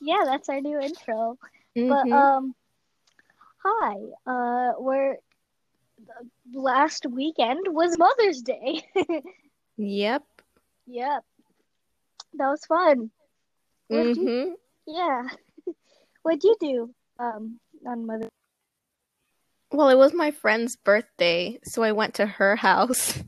yeah, that's our new intro. Mhm. But um, hi. Uh, we're last weekend was Mother's Day. yep. yep, that was fun. What'd you- hmm Yeah. What'd you do um on Mother's Well, it was my friend's birthday, so I went to her house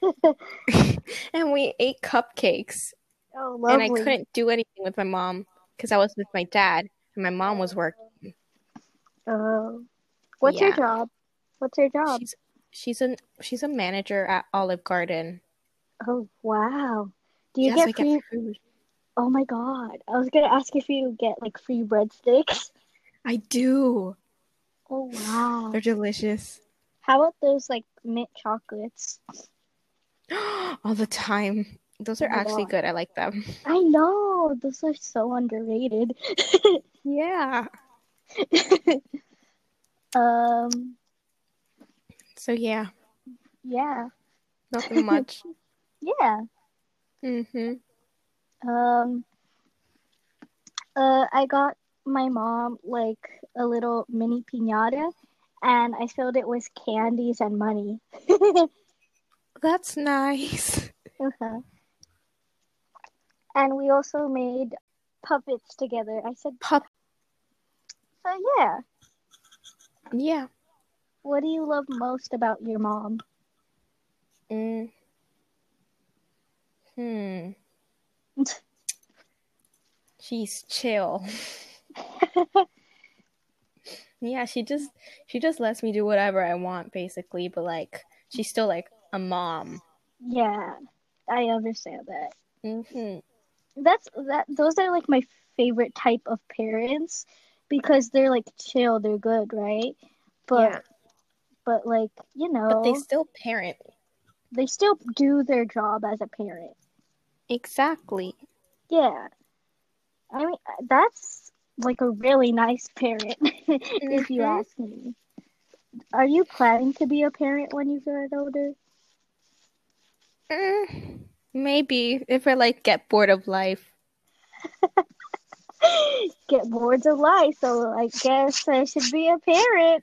and we ate cupcakes. Oh, And I couldn't do anything with my mom because I was with my dad and my mom was working. Oh, what's your job? What's your job? She's she's a she's a manager at Olive Garden. Oh, wow. Do you yes, get free? get food. Oh my God. I was gonna ask if you get like free breadsticks. I do. Oh wow. They're delicious. How about those like mint chocolates? All the time. Those are actually good. I like them. I know. Those are so underrated. Yeah. um, So yeah, yeah. nothing much. Yeah. Mhm. Um, uh, I got my mom like a little mini piñata and I filled it with candies and money. That's nice. Uh-huh. And we also made puppets together. I said, Pup. so yeah. Yeah. What do you love most about your mom? Mm. Hmm. She's chill. Yeah, she just she just lets me do whatever I want basically, but like she's still like a mom. yeah, I understand that. Mhm. That's that. Those are like my favorite type of parents because they're like chill. They're good, right? But Yeah. but like you know, But they still parent. they still do their job as a parent. Exactly. Yeah. I mean, that's like a really nice parent, if you Mhm. ask me. Are you planning to be a parent when you get older? Mm, maybe if I like get bored of life. Get bored of life, so I guess I should be a parent.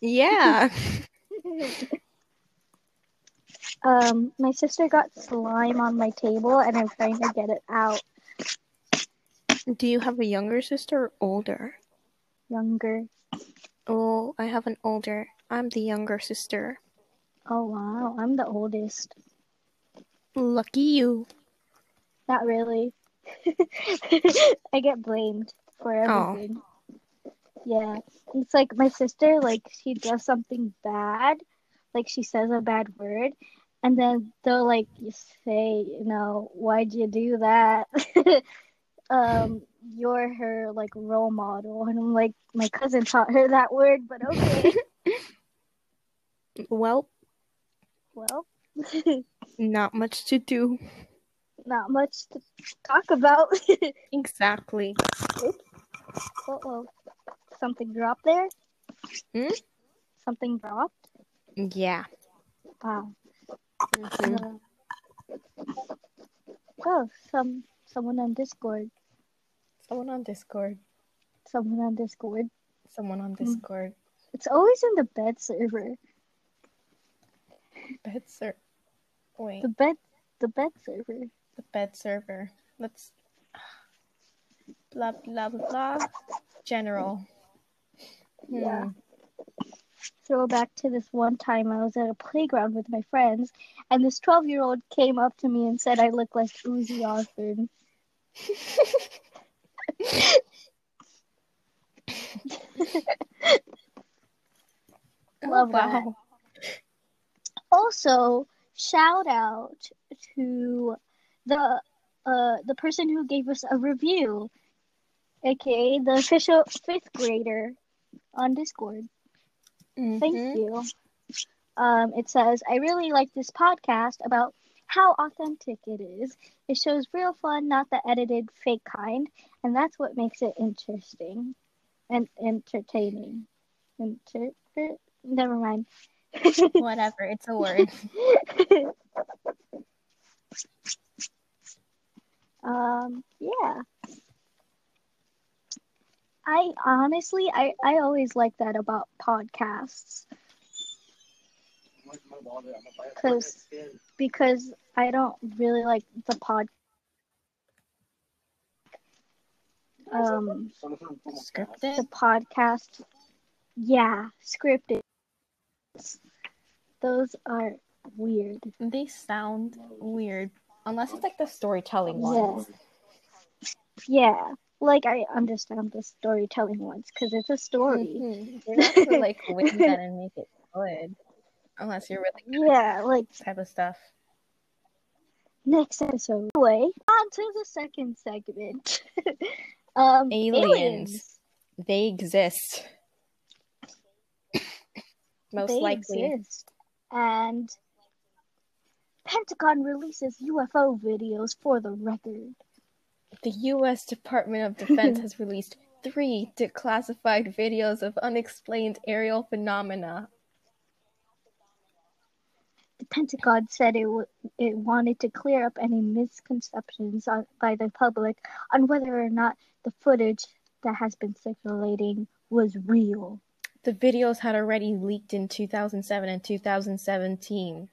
Yeah. Um, my sister got slime on my table, and I'm trying to get it out. Do you have a younger sister or older? Younger. Oh, I have an older. I'm the younger sister. Oh wow, I'm the oldest. Lucky you. Not really. I get blamed for Oh. everything. Yeah. It's like my sister, like, she does something bad, like, she says a bad word, and then they'll, like, say, you know, why'd you do that? um, you're her, like, role model. And I'm like, my cousin taught her that word, but okay. Well, well, not much to do. not much to talk about. Exactly. Uh-oh. Something dropped there? Hmm? Something dropped? Yeah. Wow. Mhm. Uh, oh, some someone on Discord. Someone on Discord. Someone on Discord. Someone on Hmm. Discord. It's always in the bed server. Bed ser. Wait. The bed the bed server. The bed server. Let's. Blah blah blah blah. General. Yeah. Hmm. Throw back to this one time I was at a playground with my friends and this twelve year old came up to me and said I look like Ozzy Osbourne. Love. Oh, wow. Also, shout out to the uh the person who gave us a review, aka the official fifth grader on Discord. Thank Mhm. you. Um, it says, I really like this podcast about how authentic it is. It shows real fun, not the edited fake kind, and that's what makes it interesting and entertaining. Inter- never mind. Whatever. It's a word. Um, yeah. I honestly, I, I always like that about podcasts because because I don't really like the pod um Scripted. the podcast yeah scripted those are weird They sound weird unless it's like the storytelling ones. yeah like I understand the storytelling ones because it's a story Mhm. They're not gonna like win that and make it good, unless you're really good yeah like type of stuff. next episode anyway on to the second segment um Aliens. They exist. Most they likely. exist. And Pentagon releases UFO videos for the record. The U.S. Department of Defense has released three declassified videos of unexplained aerial phenomena. The Pentagon said it w- it wanted to clear up any misconceptions on, by the public on whether or not the footage that has been circulating was real. The videos had already leaked in 2007 and 2017.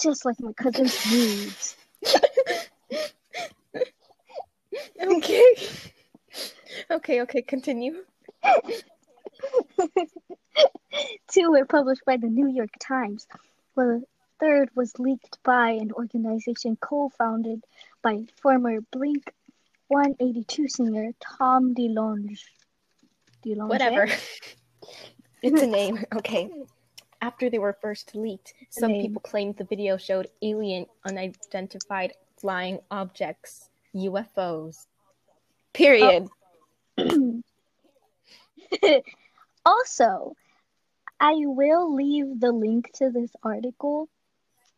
Just like my cousin's nudes. Okay. okay, okay, continue. Two were published by the New York Times, while the third was leaked by an organization co-founded by former Blink 182 singer Tom DeLonge. Whatever. it's a name. Okay. After they were first leaked, some name. people claimed the video showed alien unidentified flying objects, UFOs. Period. also, I will leave the link to this article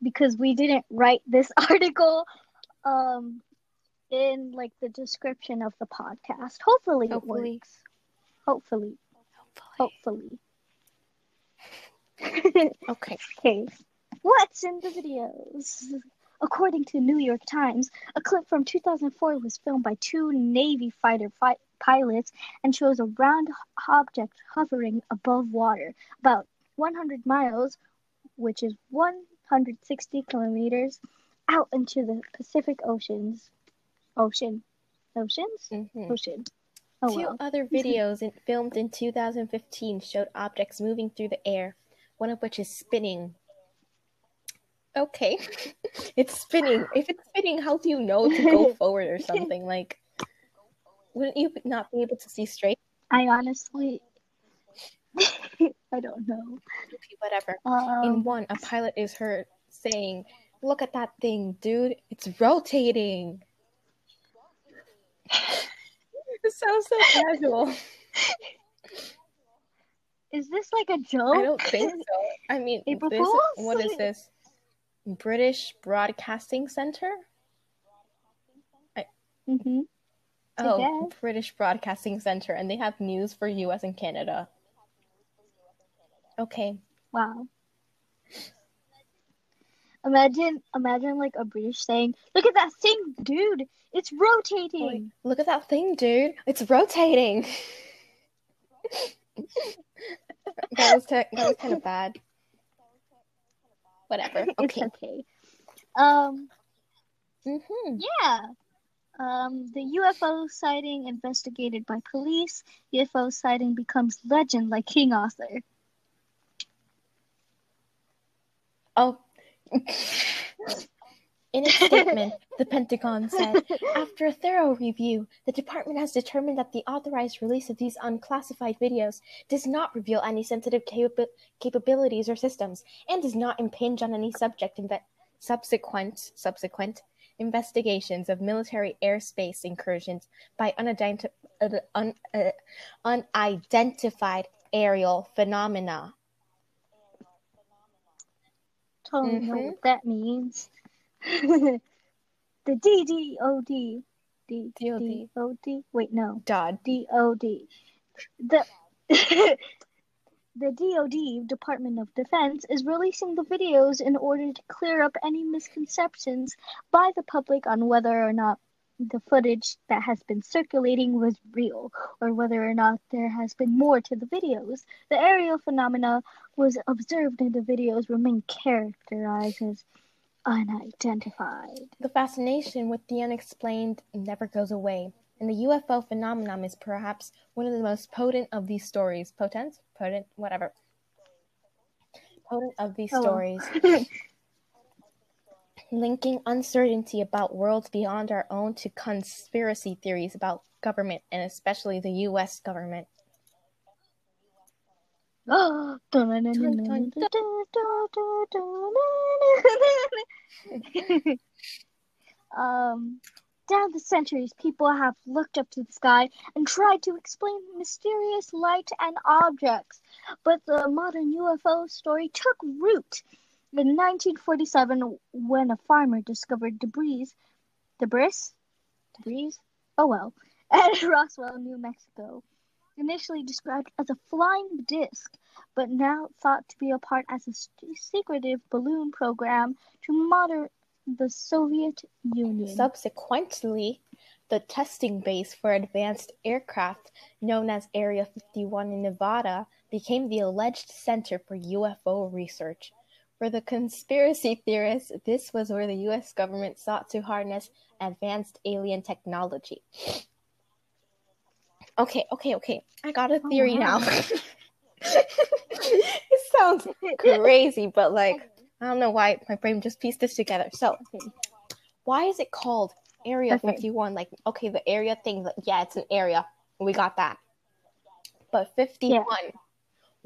because we didn't write this article um in like the description of the podcast. Hopefully, Hopefully. it works. Hopefully, hopefully. Okay. Okay, what's in the videos? According to New York Times, a clip from 2004 was filmed by two Navy fighter fi- pilots and shows a round object hovering above water, about 100 miles, which is 160 kilometers, out into the Pacific Oceans. Ocean. Oceans? Mhm. Ocean. Oh Two well. other videos in, filmed in 2015 showed objects moving through the air, one of which is spinning. Okay. it's spinning. If it's spinning, how do you know to go forward or something? Like, wouldn't you not be able to see straight? I honestly. I don't know. Okay, whatever. Um, In one, a pilot is heard saying, Look at that thing, dude. It's rotating. It sounds so casual. is this like a joke? I don't think so. I mean, April this, Fools? what is this? British Broadcasting Center? Mm-hmm. Oh. British Broadcasting Center, and they have news for US and Canada. Okay. Wow. Imagine, imagine like a British saying, "Look at that thing, dude! It's rotating." Look at that thing, dude. It's rotating. that was that was kind of bad. Whatever. Okay. okay. Um. hmm Yeah. Um. The UFO sighting investigated by police. UFO sighting becomes legend like King Arthur. Oh. In a statement, the Pentagon said, after a thorough review, the department has determined that the authorized release of these unclassified videos does not reveal any sensitive capa- capabilities or systems and does not impinge on any subject inve- subsequent subsequent investigations of military airspace incursions by uh, un- uh, unidentified aerial phenomena. Totally know Mhm. what that means. the DDOD. D DOD. DOD. Wait, no. Dodd. DOD. The the DoD, Department of Defense, is releasing the videos in order to clear up any misconceptions by the public on whether or not the footage that has been circulating was real or whether or not there has been more to the videos. The aerial phenomena was observed in the videos remain characterized as unidentified. The fascination with the unexplained never goes away, and the UFO phenomenon is perhaps one of the most potent of these stories. Potent? Potent? Whatever. Potent of these Oh. stories. linking uncertainty about worlds beyond our own to conspiracy theories about government and especially the US government. Um, down the centuries, people have looked up to the sky and tried to explain mysterious light and objects, but the modern UFO story took root in 1947 when a farmer discovered debris, debris, debris, oh well, at Roswell, New Mexico initially described as a flying disc, but now thought to be a part as a secretive balloon program to monitor the Soviet Union. Subsequently, the testing base for advanced aircraft, known as Area 51 in Nevada, became the alleged center for UFO research. For the conspiracy theorists, this was where the US government sought to harness advanced alien technology. Okay, okay, okay. I got a Oh, theory wow. now. it sounds crazy, but like I don't know why my brain just pieced this together. So, why is it called Area 51? Like, okay, the area thing, like, yeah, it's an area. We got that. But 51,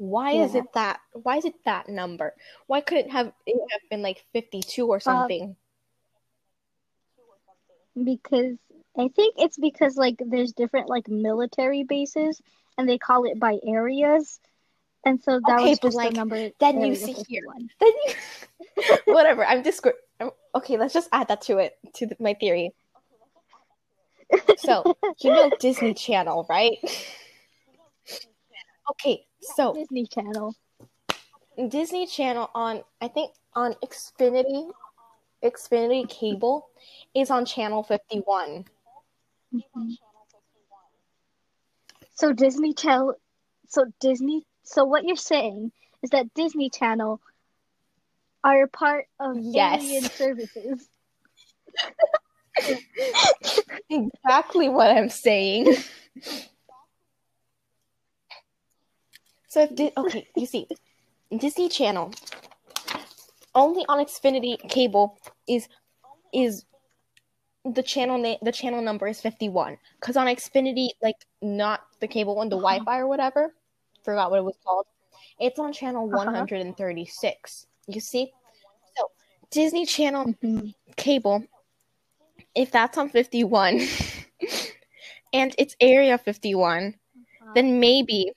why is it that? Why is it that number? Why couldn't have it have been like 52 or um, something? because I think it's because like there's different like military bases and they call it by areas. And so that Okay, was just like, the number. then you see here. 51. Then you, whatever. I'm just okay. Let's just add that to it to the, my theory. So you know Disney Channel, right? Okay, so Disney Channel. Disney Channel on I think on Xfinity Xfinity cable is on channel 51. Mhm. So Disney Channel. So Disney. So what you're saying is that Disney Channel are a part of Yes. alien services. Exactly what I'm saying. So if Di- okay, you see, Disney Channel only on Xfinity cable is is the channel name the channel number is 51 because on Xfinity like not the cable one the Uh-huh. Wi-Fi or whatever forgot what it was called it's on channel Uh-huh. 136 you see so Disney Channel Mhm. cable if that's on 51 and it's area 51 then maybe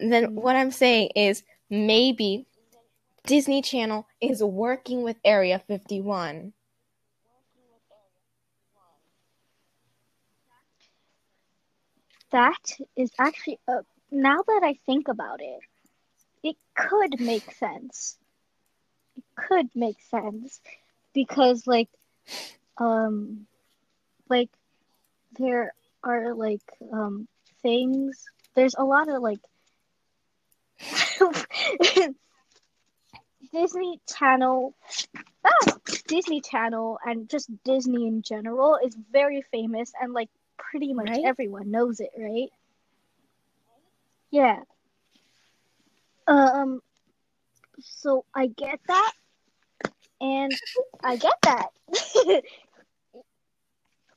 then Mhm. what i'm saying is maybe disney channel is working with area 51 That is actually, uh, now that I think about it, it could make sense. It could make sense because, like, um, like there are like um things. There's a lot of like Disney Channel. Ah, Disney Channel and just Disney in general is very famous and like pretty much Right? everyone knows it, right? Yeah. Um so I get that and I get that.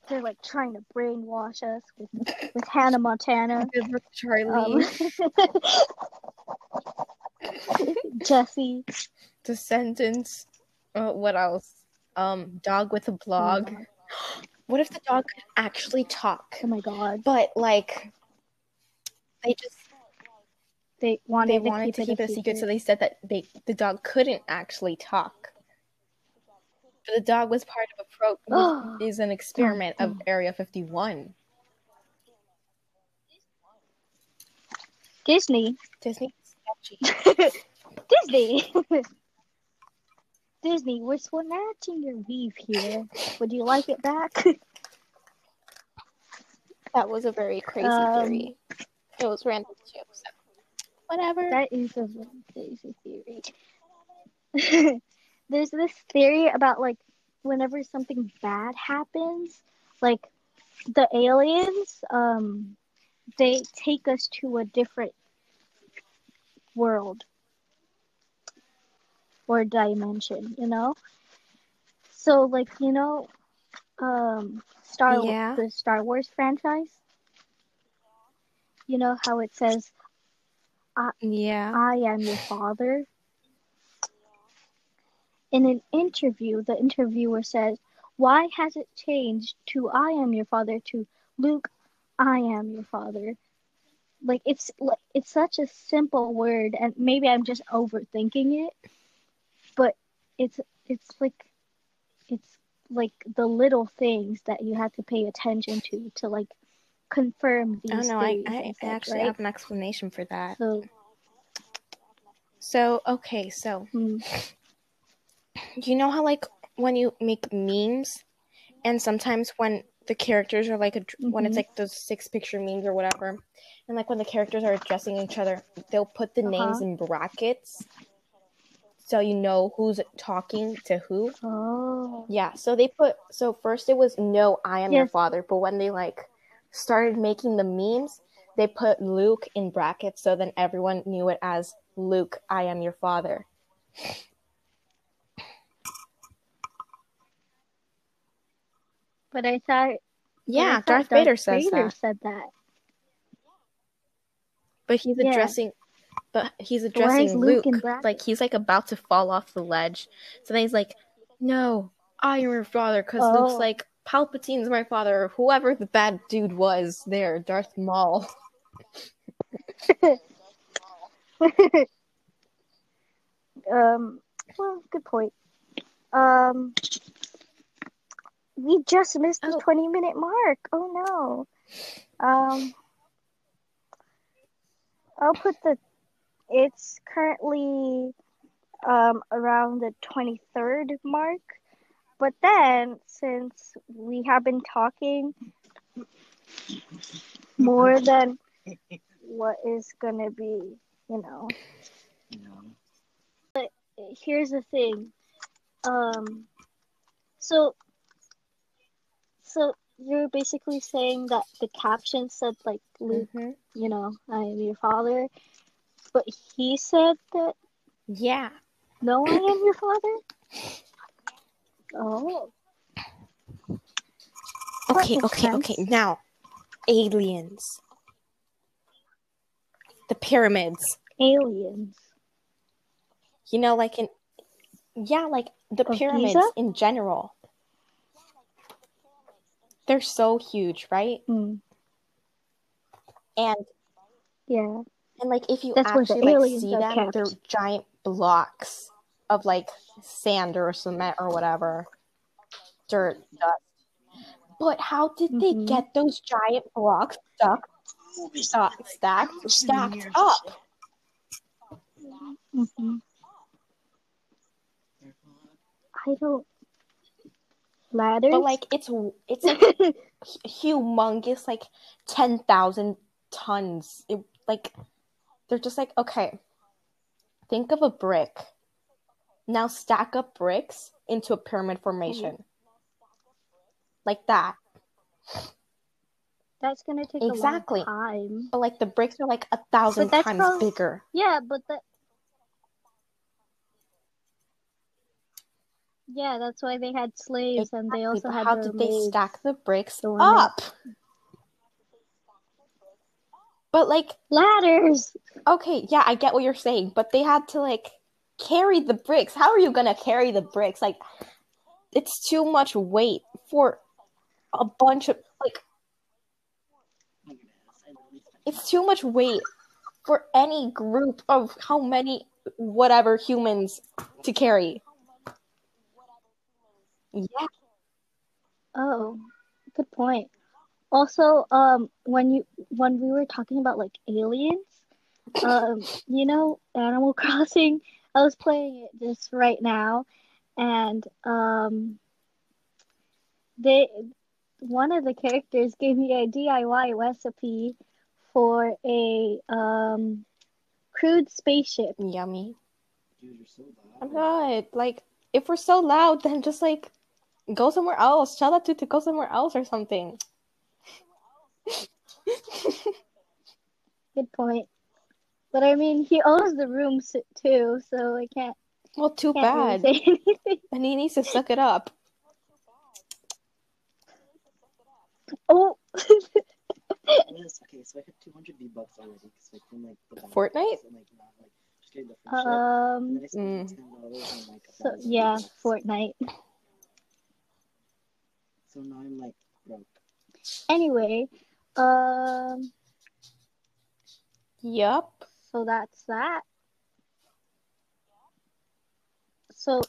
They're like trying to brainwash us with, with Hannah Montana. charlie Um, Jesse. descendants uh, what else um dog with a blog Oh what if the dog could actually talk Oh my god. but like they just They wanted, they to, wanted keep to it keep it a secret, so they said that they the dog couldn't actually talk. But the dog was part of a pro is an experiment of Area 51. Disney. Disney Disney. Disney, we're snatching your weave here. Would you like it back? That was a very crazy Um, theory. It was random too. So whatever. that is a crazy theory. There's this theory about like whenever something bad happens, like the aliens, um, they take us to a different world or dimension, you know? So like, you know, um Star Yeah. the Star Wars franchise. You know how it says I, yeah. I am your father. In an interview, the interviewer says, Why has it changed to I am your father to Luke, I am your father? Like it's like it's such a simple word and maybe I'm just overthinking it, but it's it's like it's like the little things that you have to pay attention to to like confirm these Oh no, I, I actually right? have an explanation for that. So So okay, so hmm, you know how like when you make memes and sometimes when the characters are like a, when it's Mhm. like those six picture memes or whatever and like when the characters are addressing each other they'll put the names Uh-huh. in brackets so you know who's talking to who oh yeah so they put so first it was no i am your father but when they like started making the memes they put luke in brackets so then everyone knew it as luke i am your father But I thought but I yeah thought darth vader says Vader that said that. But he's Yeah. addressing, but he's addressing Luke Luke. like he's like about to fall off the ledge. So then he's like, "No, I am your father," because Oh. Luke's like, "Palpatine's my father," or whoever the bad dude was there, Darth Maul. um well good point. Um we just missed the Oh. twenty minute mark. Oh no. Um I'll put the it's currently um around the twenty third mark. But then since we have been talking more than what is gonna be, you know. But here's the thing. Um so so you're basically saying that the caption said like Luke, Mhm. you know, I am your father. But he said that Yeah. no I am your father? Oh. Okay. Okay. sense. Okay. Now, aliens. The pyramids. Aliens. You know, like in yeah, like the Of pyramids Giza? in general. They're so huge, right? Hmm. And Yeah. And like if you That's the actually like see them, kept. they're giant blocks of like sand or cement or whatever, dirt, dust. But how did they Mhm. get those giant blocks stuck, stuck, stacked, stacked up? hmm I don't. Ladders? But like it's it's like humongous, like ten thousand tons. It like they're just like okay. Think of a brick. Now stack up bricks into a pyramid formation. Mm-hmm. Like that. That's gonna take Exactly. a long time. But like the bricks are like a thousand times bigger. Yeah, but that. Yeah, that's why they had slaves, and they also had how did they stack the bricks the up? But like, ladders. okay, yeah, I get what you're saying, but they had to like carry the bricks. How are you gonna carry the bricks? Like, it's too much weight for a bunch of like. It's too much weight for any group of how many whatever humans to carry. Yeah. Oh, good point. Also, um, when you when we were talking about like aliens, um, you know, Animal Crossing. I was playing it just right now, and um, they one of the characters gave me a DIY recipe for a um crude spaceship. Yummy. Dude, you're so I'm not like if we're so loud, then just like go somewhere else. Tell that dude to go somewhere else or something. Good point. But I mean, he owns the room too, so I can't well, too can't bad. say anything. And he needs to suck it up. Oh, Yes, okay, so I have 200 V-Bucks already, because like, from like the battle Fortnite? and, like, not, like, just getting the. And um, then I Mm. $10 on like so yeah, Fortnite. So now I'm like broke. Anyway, um, Yup. so that's that. So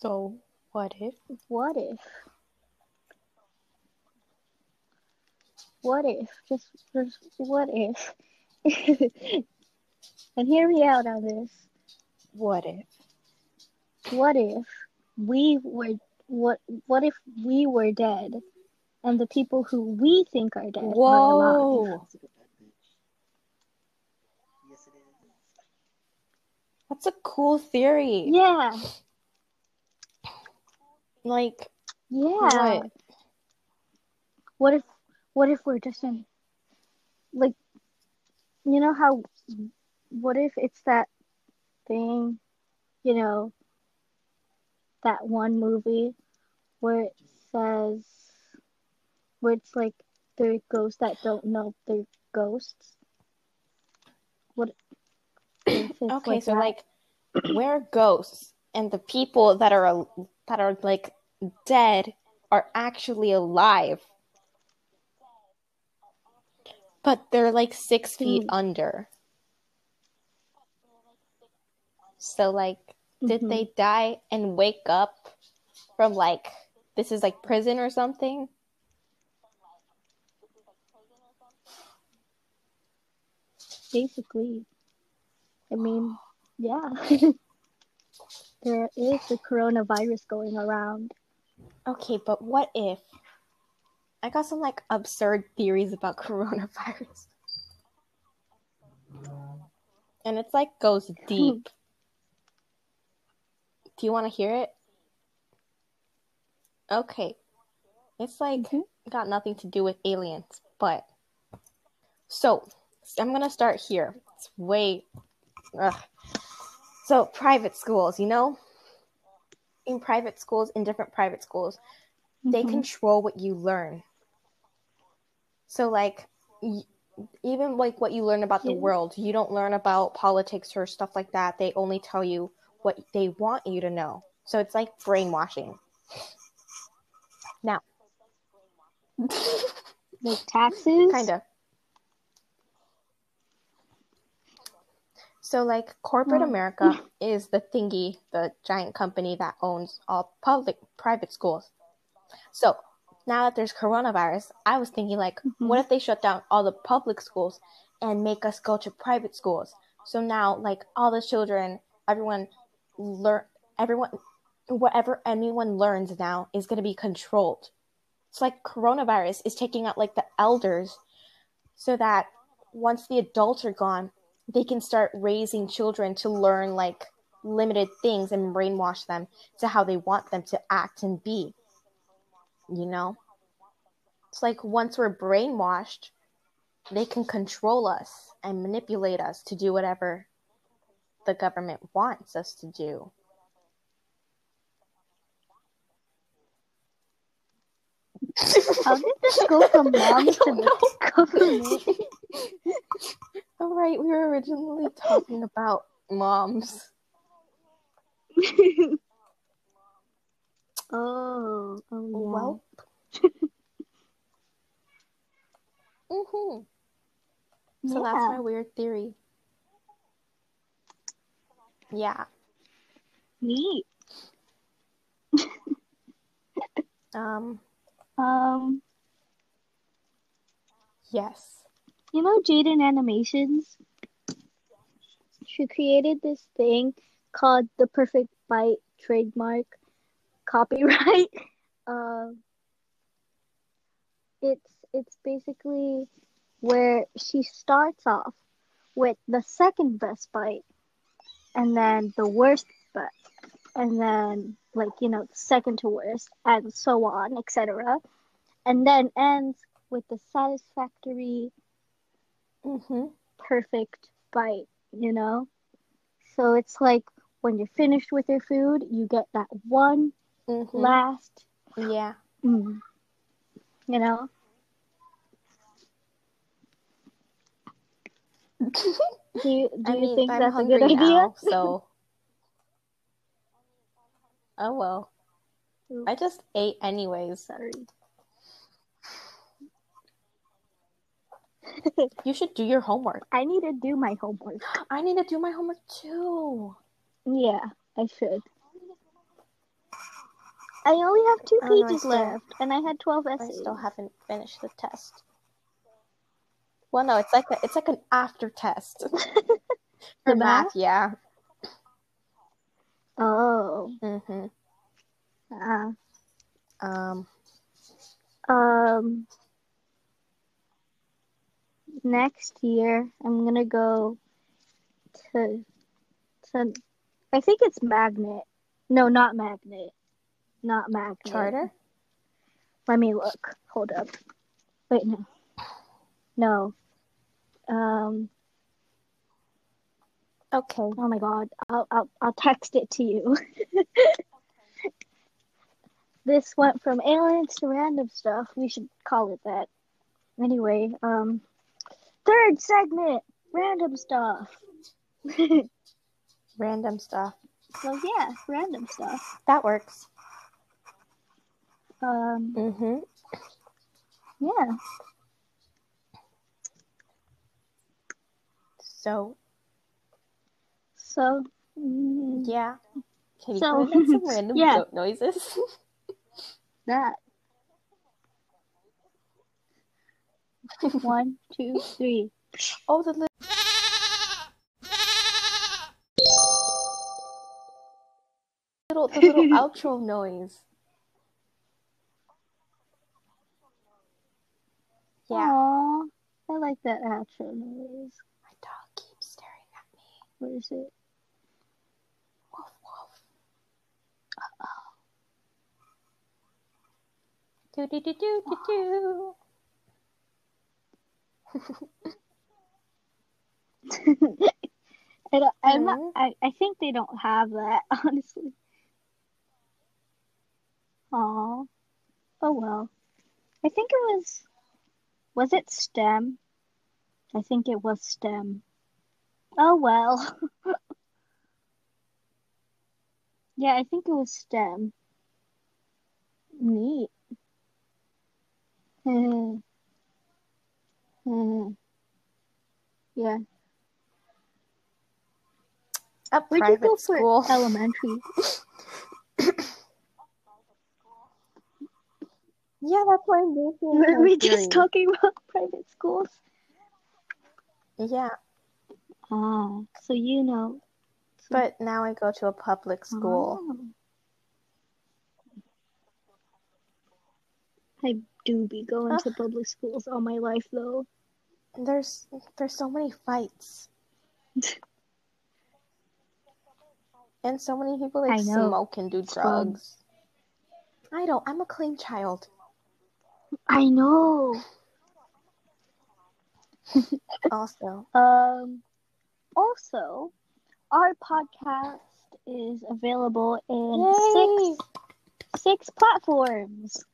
So what if? what if? What if? Just, just what if? and hear me out on this. What if? What if we were what? What if we were dead, and the people who we think are dead are alive? Whoa. That's like a bad bitch. Yes, it is. That's a cool theory. Yeah, Like yeah. what? What if? What if we're just in, like, you know how? What if it's that thing, you know, that one movie where it says, where it's like there are ghosts that don't know they're ghosts. What? Okay, so that? like we're ghosts and the people that are that are like dead are actually alive. But they're like six feet Hmm. under. So like did Mhm. they die and wake up from like this is like prison or something? basically. I mean, yeah. there is the coronavirus going around. Okay, but what if I got some like absurd theories about coronavirus. And it's like goes deep. Do you want to hear it? Okay. It's like Mhm. got nothing to do with aliens, but so I'm gonna start here. It's way ugh. so private schools, you know, in private schools, in different private schools, they Mhm. control what you learn. So like y- even like what you learn about the Yeah. world, you don't learn about politics or stuff like that. They only tell you what they want you to know. So it's like brainwashing. Now, like taxes. kind of. So like corporate Oh. America is the thingy, the giant company that owns all public private schools. So now that there's coronavirus, I was thinking like, Mhm. what if they shut down all the public schools and make us go to private schools? So now like all the children, everyone learn everyone whatever anyone learns now is gonna be controlled. It's like coronavirus is taking out like the elders so that once the adults are gone, they can start raising children to learn like limited things and brainwash them to how they want them to act and be. You know? It's like once we're brainwashed, they can control us and manipulate us to do whatever the government wants us to do. How did this go from moms to the government? All right, we were originally talking about moms. oh, oh yeah. Well. hmm So that's my weird theory. Yeah. Neat. Um. Um, Yes. you know Jaiden Animations? She created this thing called the Perfect Bite trademark copyright. Um, it's it's basically where she starts off with the second best bite, and then the worst bite, and then like you know second to worst, and so on, etc. And then ends with the satisfactory Mm-hmm. perfect bite, you know? So it's like when you're finished with your food, you get that one Mm-hmm. last, Yeah. mm, you know? Do you, do I you mean, think I'm that's a good idea? now, so. Oh well. Ooh, I just ate anyways. Sorry. You should do your homework. I need to do my homework. I need to do my homework too. Yeah, I should. I only have two oh, no, I pages left, and I had 12 essays. I still haven't finished the test. Well, no, it's like a, it's like an after test for math. Yeah. Oh. Mm-hmm. Uh, Um. um, next year, I'm gonna go to, to, I think it's Magnet. No, not Magnet. Not Magnet. Charter. Let me look. Hold up. Wait, no. No. Um, Okay. oh my god. I'll, I'll, I'll text it to you. this went from aliens to random stuff. We should call it that. Anyway, um, third segment, random stuff. Random stuff. so yeah, random stuff. That works. Um, Mm-hmm. yeah. So So, mm, yeah. Can you So- put in some random yeah. goat noises? that. One, two, three. oh, the little. Little, the little outro noise. Yeah, Aw, I like that outro noise. my dog keeps staring at me. What is it? Woof woof. Uh Do do do do do do. I don't, I'm not. I, I think they don't have that, honestly. Aw. Oh well. I think it was, was it STEM? I think it was STEM. Oh well. yeah, I think it was STEM. Neat. Yeah. A could private go for elementary. Yeah, that's why I'm making Were we just theory. talking about private schools? Yeah, Ah, so you know. but now I go to a public school. Oh. I do be going to public schools all my life though. There's there's so many fights. and so many people like smoke and do drugs. I don't. I'm a clean child. I know. Also, Um also our podcast is available in Yay! six six platforms.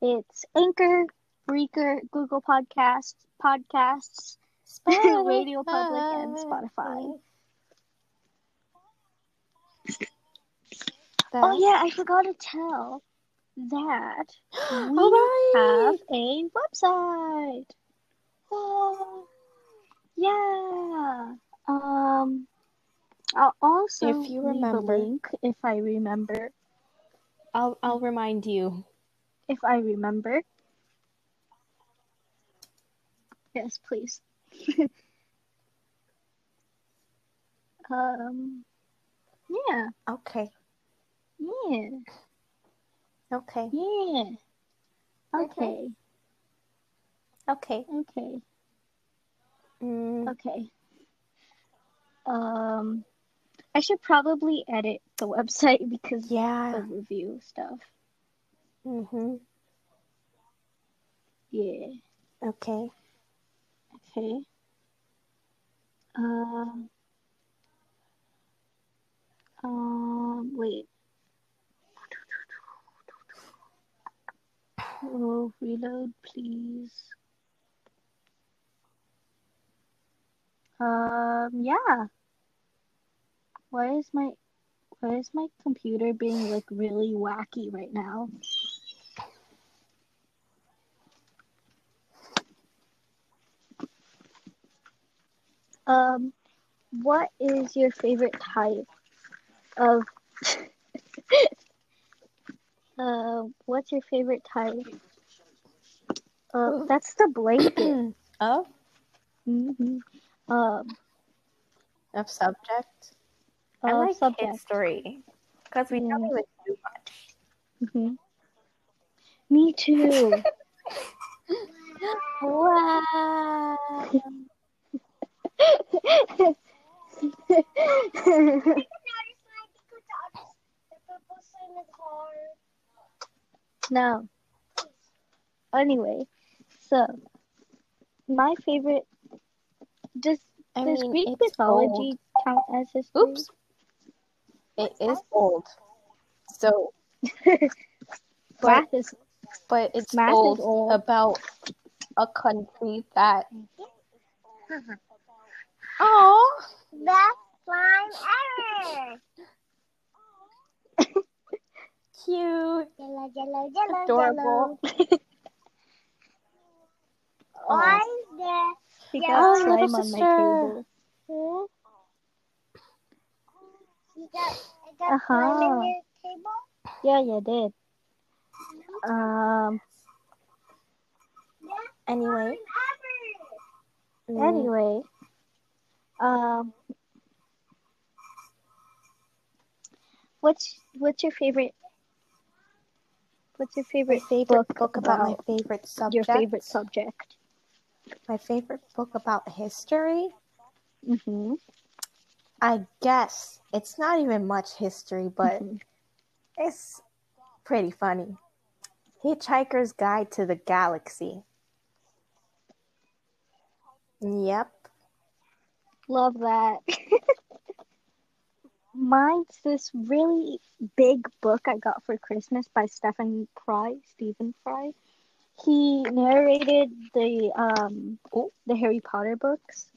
It's Anchor, Breaker, Google Podcasts, Podcasts, Radio Public, and Spotify. Oh yeah, I forgot to tell that oh, we All right. have a website. Oh, yeah. Um, I'll also If you remember. link if I remember. I'll I'll remind you. If I remember. Yes, please. um, yeah, Okay. yeah, Okay. yeah. Okay. Okay, Okay. okay, Mm, okay. Um, I should probably edit the website because yeah. of review stuff. Mm-hmm. Yeah, Okay. okay. Um, um, wait. Oh, reload, please. Um, yeah. Why is my why is my computer being like really wacky right now? Um, what is your favorite type of uh what's your favorite type? Uh, that's the blanket. oh, hmm Um, of subject. I like subject. history because we don't Mm. do much. hmm Me too. Wow. no. Anyway, so my favorite does I does mean, Greek it's mythology count as history? Oops. It is old. So, Math is but it's Math is old, old. about a country that. Oh, Best slime ever. cute, Jello, jello, jello, adorable. jello. Why is there? She Yeah. got slime little on my table. Hmm? You got, you got Uh-huh. slime in your table? Yeah, you did. Um. Anyway, mm, Anyway. Um. What's what's your favorite? What's your favorite favorite book book about my about favorite your favorite subject? My favorite book about history. Mm-hmm. I guess it's not even much history, but Mhm. it's pretty funny. Hitchhiker's Guide to the Galaxy. Yep. Love that. Mine's this really big book I got for Christmas by Stephen Fry, Stephen Fry. He narrated the um the Harry Potter books.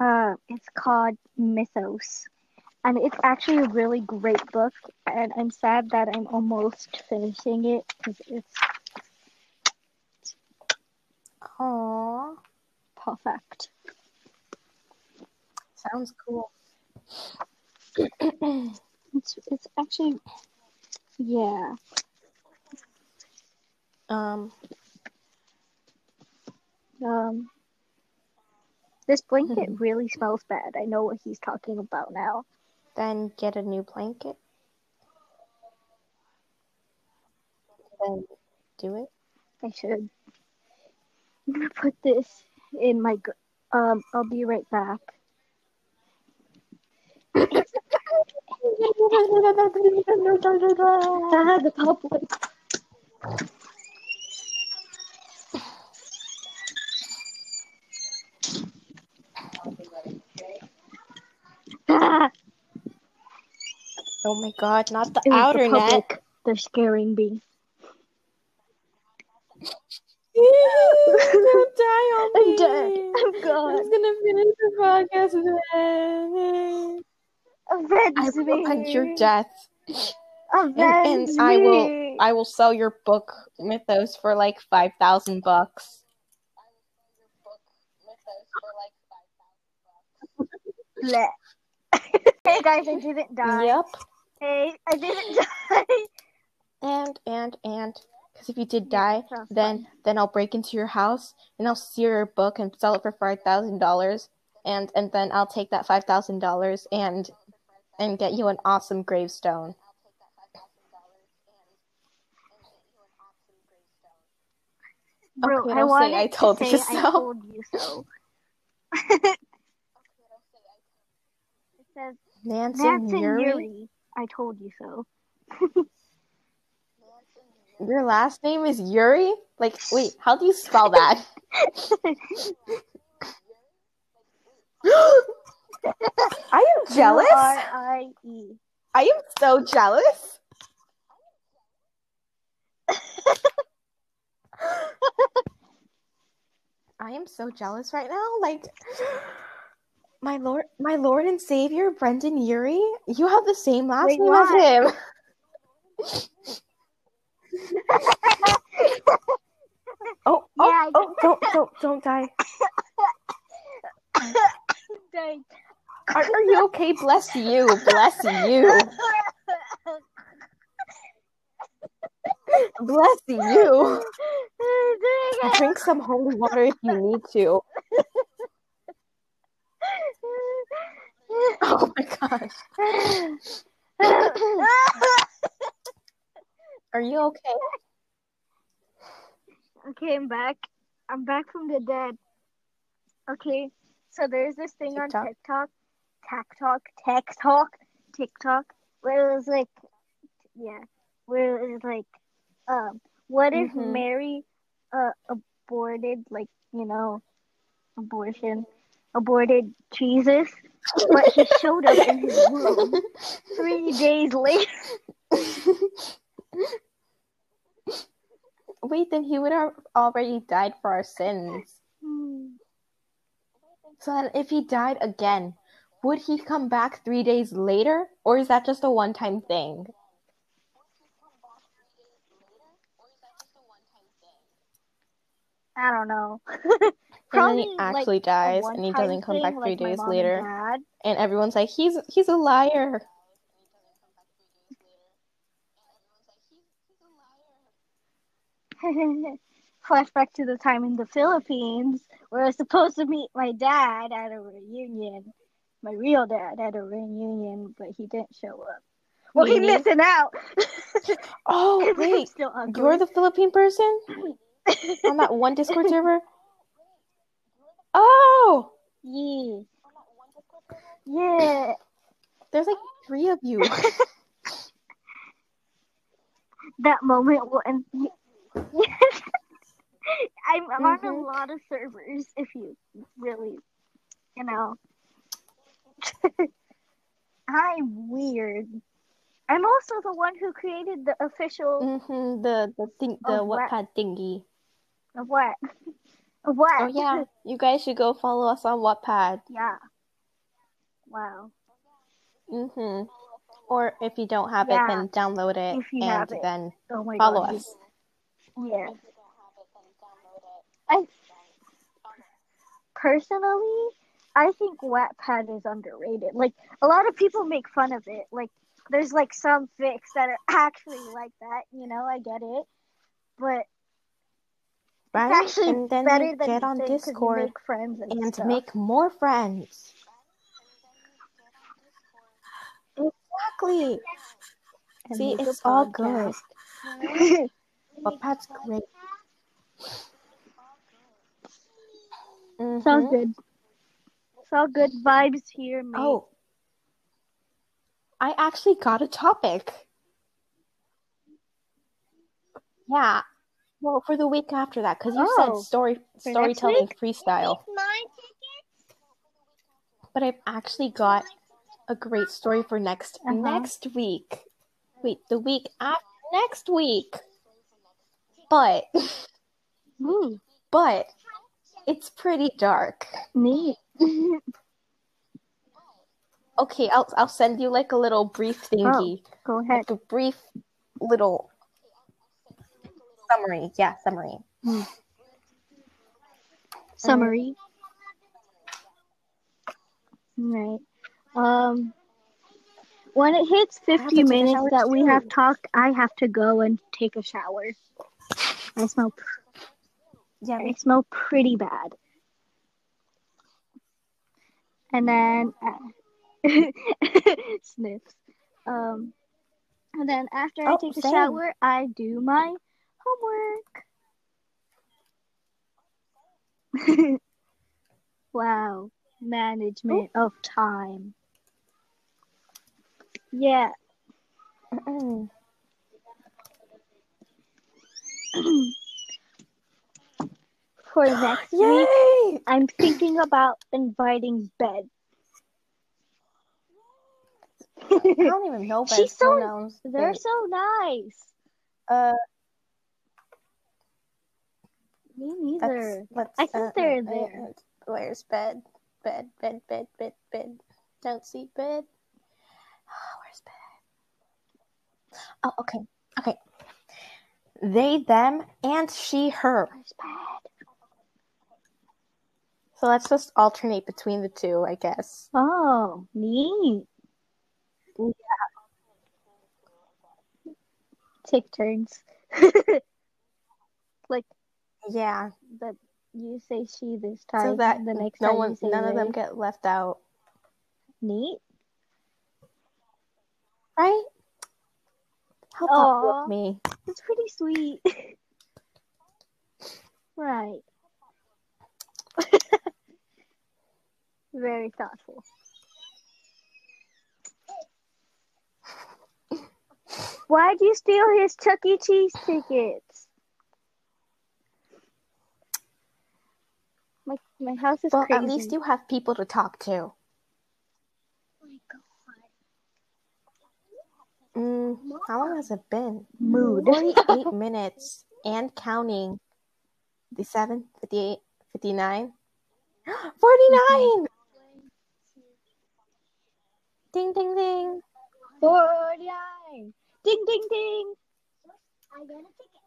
Uh, it's called Mythos, and it's actually a really great book. And I'm sad that I'm almost finishing it because it's Aww. perfect. Sounds cool. It's it's actually yeah. Um, Um, this blanket Mhm. really smells bad. I know what he's talking about now. then get a new blanket. Then do it. I should. I'm gonna put this in my. gr- Um, I'll be right back. The public. Ah, Oh my god, not the it outer the net. public. They're scaring me. Don't die on I'm me. dead. I'm I'm gonna finish the podcast then. Avenge I will hunt your death. Avenge and I will- me. I will sell your book Mythos for like five thousand bucks. Hey guys, I didn't die. Yep. Hey, I didn't die. And and and Because if you did die, then then I'll break into your house and I'll steal your book and sell it for five thousand dollars, and and then I'll take that five thousand dollars and and get you an awesome gravestone. Bro, Okay, I don't say I to told say you I told you so. says Nancy Nancy Urie? Urie. I told you so. Your last name is Urie? Like, wait, how do you spell that? Are you jealous? R I E. I am so jealous. I am so jealous right now. Like, my lord, my lord and savior, Brendon Urie, you have the same last Wait, name as him. Oh, oh, Yeah, oh, I oh, don't, don't, don't die. Dang. Are, are you okay? Bless you, bless you, bless you. Drink some holy water if you need to. Oh my gosh. Are you okay? okay, I'm back. I'm back from the dead. Okay, so there's this thing TikTok? on TikTok, TikTok, TikTok, TikTok, where it was like, yeah, where it was like, um, what if Mhm. Mary, uh, aborted, like, you know, abortion, aborted Jesus, but he showed up in his room three days later. Wait, then he would have already died for our sins. So then if he died again, would he come back three days later? Or is that just a one time thing? I don't know. And then he actually a dies and he doesn't come thing, back three like days mom and later. And everyone's like, he's he's a liar. Flashback to the time in the Philippines where I was supposed to meet my dad at a reunion. My real dad at a reunion, but he didn't show up. Well, he's missing out. oh wait. You're the Philippine person on that one Discord server? Oh! yeah. Yeah. There's like three of you. That moment when I'm on a Mhm. lot of servers. If you really, you know, I'm weird. I'm also the one who created the official hmm the the thing the what? Wattpad thingy. of what? Of what? Oh yeah, you guys should go follow us on Wattpad. yeah. Wow. Mm hmm Or if you don't have Yeah, it, then download it if you and have it. then Oh my follow god. us. Yeah. I personally, I think Wattpad is underrated. Like a lot of people make fun of it. Like there's like some fics that are actually like that. You know, I get it, but Right? it's actually and then better than get on think 'cause you Discord make friends and, and make more friends. Exactly. and See, it's all good. podcast. Wattpad's great. It's all Mhm. good. It's all good vibes here, mate. Oh, I actually got a topic. Yeah. Well, for the week after that, because you Oh, said story next storytelling freestyle. Mine? But I've actually got a great story for next Uh-huh. next week. Wait, the week after next week. But Ooh, but it's pretty dark. neat. Okay, I'll I'll send you like a little brief thingy. Go ahead. Like a brief little summary. Yeah, summary. Summary. Right. Um, when it hits 50 minutes that we have talked, I have to go and take a shower. I smell. pr- Yeah. I smell pretty bad. And then uh, sniffs. Um, and then after I Oh, take a same. shower, I do my homework. wow, management of time. Yeah. For next week, I'm thinking about inviting Ben. I don't even know She's Ben's so- pronouns. They're so nice. uh, Me neither. let's, I think uh, they're there. Where's bed? Bed, bed, bed, bed, bed. Don't see bed. Where's bed? Oh, okay, okay. They, them, and she, her. Where's Ben? So let's just alternate between the two, I guess. Oh, neat. Yeah. Take turns. like Yeah, but you say she this time. so that the next no time one, none of them get left out, neat. right? How thoughtful Aw. of me. It's pretty sweet. right. Very thoughtful. Why'd you steal his Chuck E. Cheese tickets? My my house is Well, crazy. at least you have people to talk to. Mm, how long has it been? mood. 48 minutes and counting. 57, 58, 59. 49! Ding, ding, ding. Forty-nine. Ding ding ding. I got a ticket.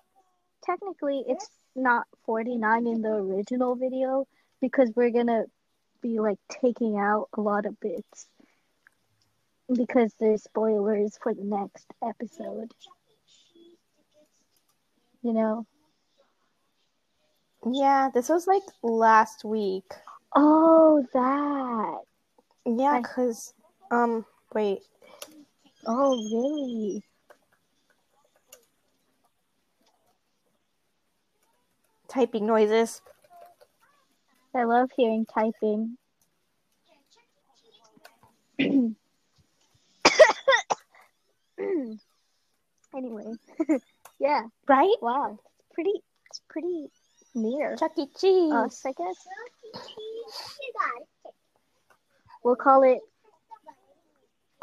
Technically, it's not forty-nine in the original video because we're gonna be like taking out a lot of bits because there's spoilers for the next episode. You know. Yeah, this was like last week. Oh, that. Yeah, I- because, um, wait. Oh, really? Typing noises. I love hearing typing. anyway, yeah. Right? Wow, it's pretty. It's pretty near Chuck E. Cheese. us, I guess. You got it. We'll call it.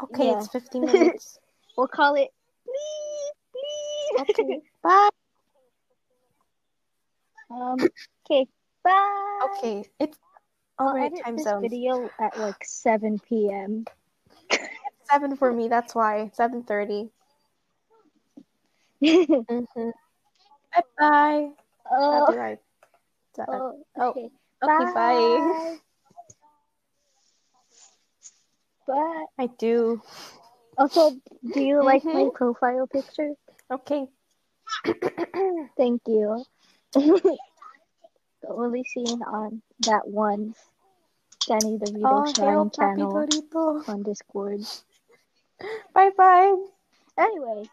okay, yeah. it's 15 minutes. We'll call it. Bleep, bleep. Okay, bye. um. Okay. Bye. Okay, it's I'll all right. edit Time this zones. video at like 7 p.m. Seven for me. That's why. 7:30. Mm-hmm. Bye bye. oh, Right. oh, oh, okay. Okay, bye. Bye. I do. Also, do you like my Mhm. profile picture? Okay. Thank you. Only seen on that one Danny the Oh, Shrine channel on Discord. Bye bye. Anyway,